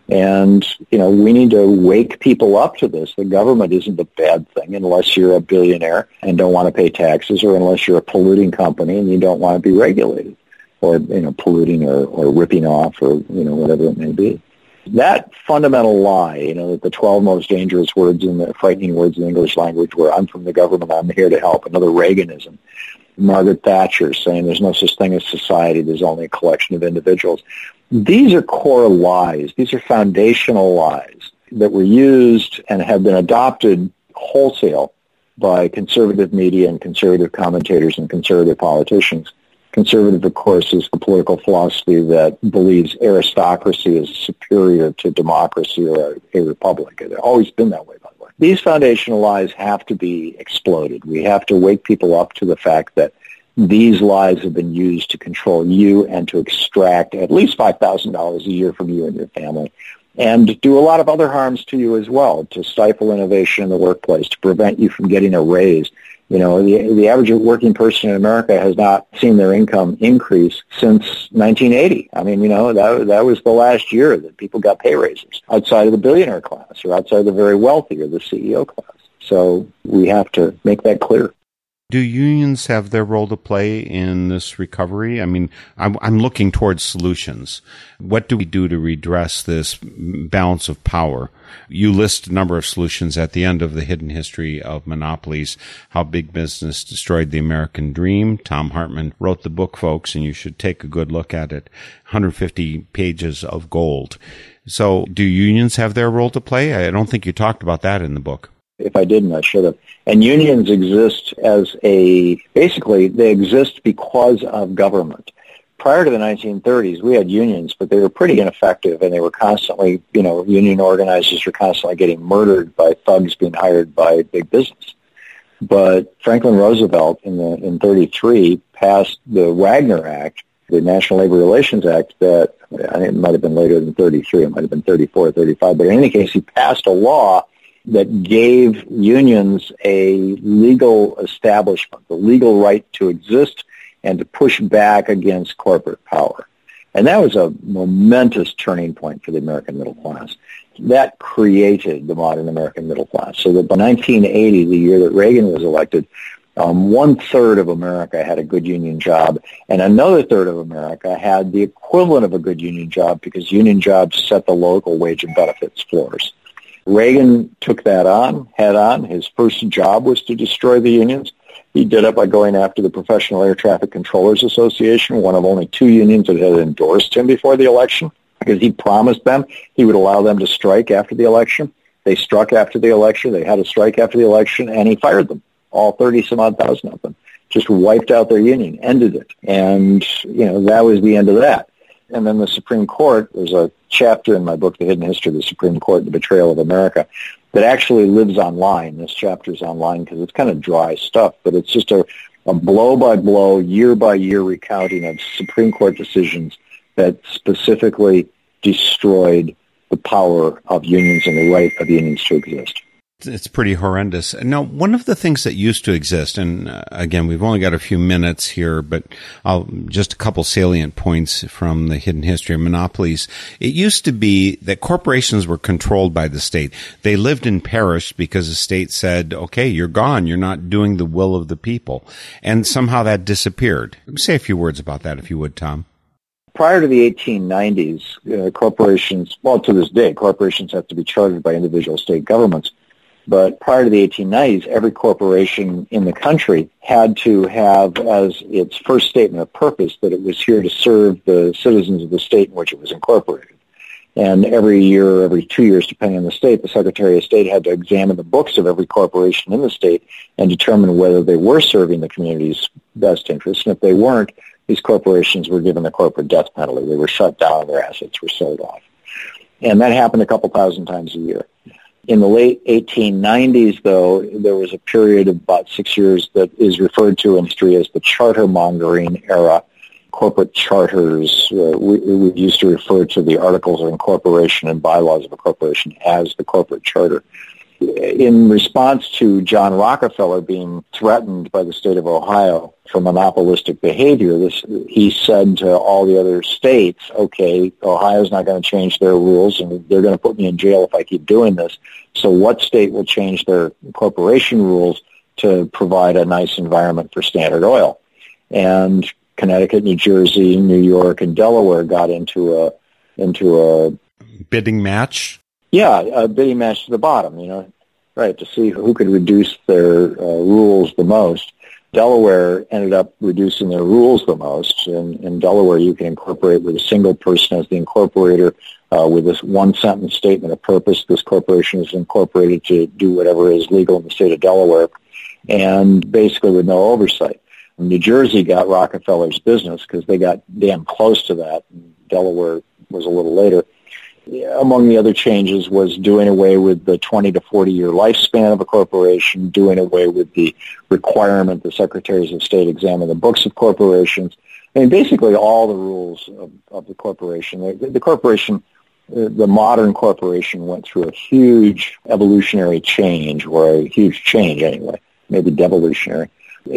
And, you know, we need to wake people up to this. The government isn't a bad thing unless you're a billionaire and don't want to pay taxes or unless you're a polluting company and you don't want to be regulated or, you know, polluting or, or ripping off or, you know, whatever it may be that fundamental lie, you know, that the 12 most dangerous words in the frightening words in the English language were, I'm from the government, I'm here to help, another Reaganism. Margaret Thatcher saying there's no such thing as society, there's only a collection of individuals. These are core lies. These are foundational lies that were used and have been adopted wholesale by conservative media and conservative commentators and conservative politicians Conservative, of course, is the political philosophy that believes aristocracy is superior to democracy or a, a republic. It's always been that way, by the way. These foundational lies have to be exploded. We have to wake people up to the fact that these lies have been used to control you and to extract at least $5,000 a year from you and your family and do a lot of other harms to you as well, to stifle innovation in the workplace, to prevent you from getting a raise, you know, the, the average working person in America has not seen their income increase since 1980. I mean, you know, that, that was the last year that people got pay raises outside of the billionaire class or outside of the very wealthy or the CEO class. So we have to make that clear. Do unions have their role to play in this recovery? I mean, I'm, I'm, looking towards solutions. What do we do to redress this balance of power? You list a number of solutions at the end of the hidden history of monopolies, how big business destroyed the American dream. Thom Hartmann wrote the book, folks, and you should take a good look at it. 150 pages of gold. So do unions have their role to play? I don't think you talked about that in the book. If I didn't, I should have. And unions exist as a, basically, they exist because of government. prior to the 1930s, we had unions, but they were pretty ineffective, and they were constantly, you know, union organizers were constantly getting murdered by thugs being hired by big business. But Franklin Roosevelt in the in 33 passed the Wagner Act, the National Labor Relations Act that it might have been later than 33, it might have been 34 or 35, but in any case, he passed a law that gave unions a legal establishment, the legal right to exist and to push back against corporate power. And that was a momentous turning point for the American middle class. That created the modern American middle class. So that by 1980, the year that Reagan was elected, um, one third of America had a good union job, and another third of America had the equivalent of a good union job because union jobs set the local wage and benefits floors. Reagan took that on head on. His first job was to destroy the unions. He did it by going after the Professional Air Traffic Controllers Association, one of only two unions that had endorsed him before the election, because he promised them he would allow them to strike after the election. They struck after the election. They had a strike after the election, and he fired them, all 30 some odd thousand of them. Just wiped out their union, ended it. And, you know, that was the end of that. And then the Supreme Court, there's a chapter in my book, The Hidden History of the Supreme Court, The Betrayal of America, that actually lives online. This chapter is online because it's kind of dry stuff, but it's just a, a blow by blow, year by year recounting of Supreme Court decisions that specifically destroyed the power of unions and the right of unions to exist it's pretty horrendous. Now, one of the things that used to exist, and uh, again, we've only got a few minutes here, but I'll just a couple salient points from the hidden history of monopolies. It used to be that corporations were controlled by the state. They lived in parish because the state said, okay, you're gone. You're not doing the will of the people. And somehow that disappeared. Say a few words about that, if you would, Tom prior to the 1890s, uh, corporations, well, to this day, corporations have to be chartered by individual state governments. But prior to the 1890s, every corporation in the country had to have as its first statement of purpose that it was here to serve the citizens of the state in which it was incorporated. And every year, every two years, depending on the state, the Secretary of State had to examine the books of every corporation in the state and determine whether they were serving the community's best interests. And if they weren't, these corporations were given the corporate death penalty. They were shut down, their assets were sold off. And that happened a couple thousand times a year. In the late 1890s, though, there was a period of about six years that is referred to in history as the charter mongering era. Corporate charters, uh, we, we used to refer to the articles of incorporation and bylaws of a corporation as the corporate charter in response to John Rockefeller being threatened by the state of Ohio for monopolistic behavior, this, he said to all the other states, okay, Ohio's not going to change their rules and they're going to put me in jail if I keep doing this. So what state will change their corporation rules to provide a nice environment for Standard Oil? And Connecticut, New Jersey, New York, and Delaware got into a into a bidding match yeah, a bidding match to the bottom, you know, right, to see who could reduce their uh, rules the most. Delaware ended up reducing their rules the most. In, in Delaware, you can incorporate with a single person as the incorporator uh, with this one sentence statement of purpose. This corporation is incorporated to do whatever is legal in the state of Delaware, and basically with no oversight. New Jersey got Rockefeller's business because they got damn close to that. Delaware was a little later among the other changes was doing away with the 20 to 40 year lifespan of a corporation, doing away with the requirement that secretaries of state examine the books of corporations. I mean, basically all the rules of, of the corporation. The, the corporation, uh, the modern corporation went through a huge evolutionary change, or a huge change anyway, maybe devolutionary,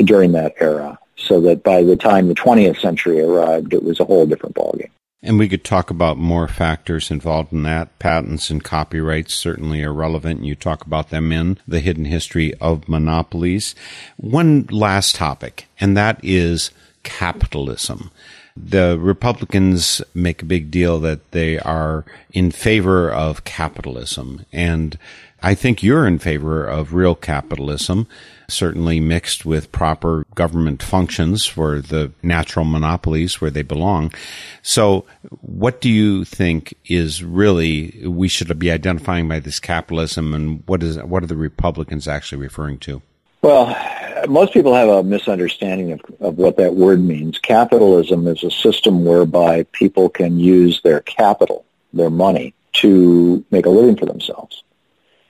during that era. So that by the time the 20th century arrived, it was a whole different ballgame. And we could talk about more factors involved in that. Patents and copyrights certainly are relevant. You talk about them in the hidden history of monopolies. One last topic, and that is capitalism. The Republicans make a big deal that they are in favor of capitalism. And I think you're in favor of real capitalism certainly mixed with proper government functions for the natural monopolies where they belong. So, what do you think is really we should be identifying by this capitalism, and what is what are the Republicans actually referring to? Well, most people have a misunderstanding of, of what that word means. Capitalism is a system whereby people can use their capital, their money, to make a living for themselves.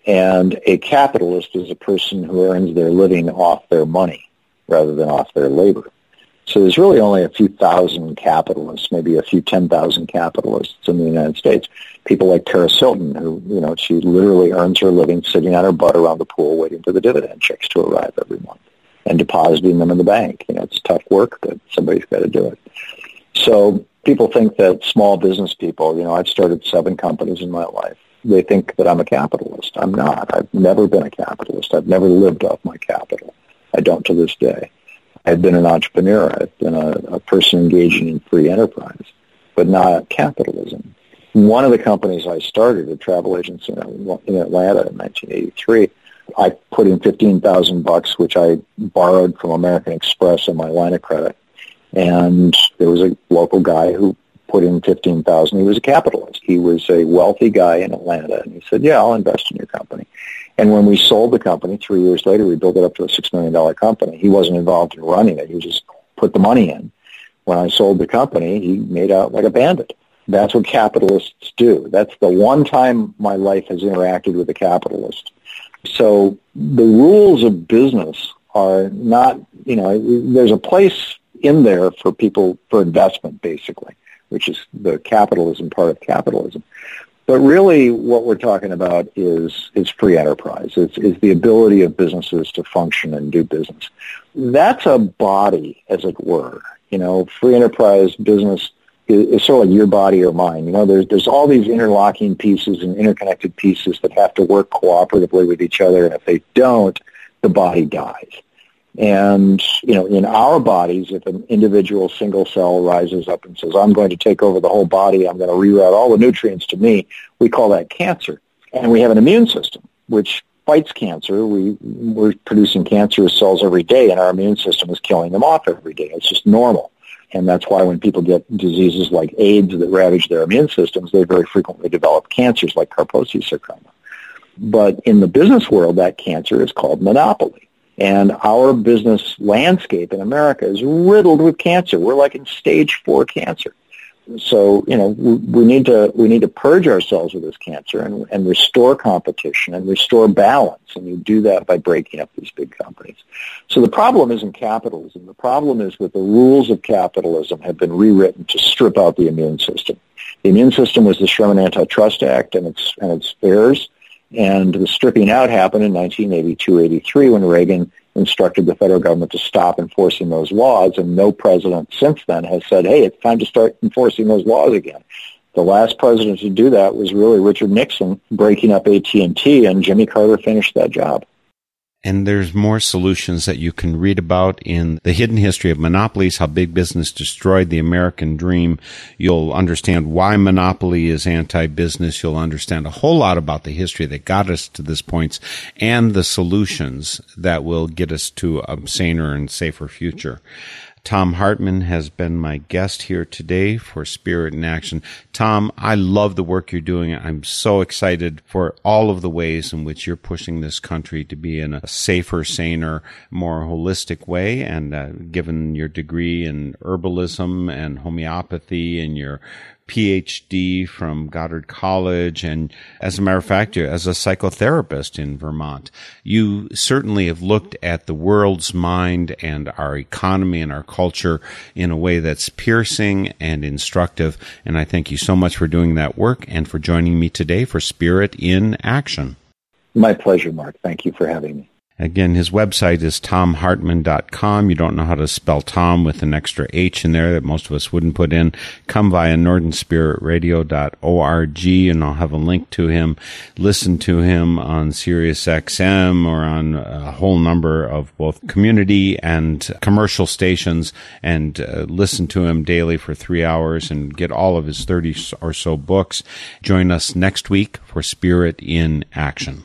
And a capitalist is a person who earns their living off their money rather than off their labor. So there's really only a few thousand capitalists, maybe a few 10,000 capitalists in the United States. People like Paris Hilton, who, you know, she literally earns her living sitting on her butt around the pool waiting for the dividend checks to arrive every month and depositing them in the bank. You know, it's tough work, but somebody's got to do it. So people think that small business people, you know, I've started seven companies in my life. They think that I'm a capitalist. I'm not. I've never been a capitalist. I've never lived off my capital. I don't to this day. I've been an entrepreneur. I've been a, a person engaging in free enterprise, but not capitalism. One of the companies I started, a travel agency in Atlanta in 1983, I put in 15,000 bucks, which I borrowed from American Express on my line of credit. And there was a local guy who put in 15,000. He was a capitalist. He was a wealthy guy in Atlanta. And he said, yeah, I'll invest in your company. And when we sold the company three years later, we built it up to a $6 million company. He wasn't involved in running it. He just put the money in. When I sold the company, he made out like a bandit. That's what capitalists do. That's the one time my life has interacted with a capitalist. So the rules of business are not, you know, there's a place in there for people for investment, basically, which is the capitalism part of capitalism. But really, what we're talking about is is free enterprise. It's is the ability of businesses to function and do business. That's a body, as it were. You know, free enterprise business is, is sort of like your body or mine. You know, there's there's all these interlocking pieces and interconnected pieces that have to work cooperatively with each other, and if they don't, the body dies. And, you know, in our bodies, if an individual single cell rises up and says, I'm going to take over the whole body, I'm going to reroute all the nutrients to me, we call that cancer. And we have an immune system, which fights cancer. We, we're producing cancerous cells every day, and our immune system is killing them off every day. It's just normal. And that's why when people get diseases like AIDS that ravage their immune systems, they very frequently develop cancers like Kaposi sarcoma. But in the business world, that cancer is called monopoly. And our business landscape in America is riddled with cancer. We're like in stage four cancer. So, you know, we, we need to, we need to purge ourselves of this cancer and, and restore competition and restore balance. And you do that by breaking up these big companies. So the problem isn't capitalism. The problem is that the rules of capitalism have been rewritten to strip out the immune system. The immune system was the Sherman Antitrust Act and its, and its heirs. And the stripping out happened in 1982-83 when Reagan instructed the federal government to stop enforcing those laws, and no president since then has said, hey, it's time to start enforcing those laws again. The last president to do that was really Richard Nixon breaking up AT&T, and Jimmy Carter finished that job. And there's more solutions that you can read about in The Hidden History of Monopolies, How Big Business Destroyed the American Dream. You'll understand why monopoly is anti-business. You'll understand a whole lot about the history that got us to this point and the solutions that will get us to a saner and safer future. Thom Hartmann has been my guest here today for Spirit in Action. Tom, I love the work you're doing. I'm so excited for all of the ways in which you're pushing this country to be in a safer, saner, more holistic way. And uh, given your degree in herbalism and homeopathy and your PhD from Goddard College, and as a matter of fact, as a psychotherapist in Vermont, you certainly have looked at the world's mind and our economy and our culture in a way that's piercing and instructive. And I thank you so much for doing that work and for joining me today for Spirit in Action. My pleasure, Mark. Thank you for having me. Again, his website is thomhartmann.com. You don't know how to spell Tom with an extra H in there that most of us wouldn't put in. Come via northernspiritradio.org and I'll have a link to him. Listen to him on Sirius XM or on a whole number of both community and commercial stations and uh, listen to him daily for three hours and get all of his 30 or so books. Join us next week for Spirit in Action.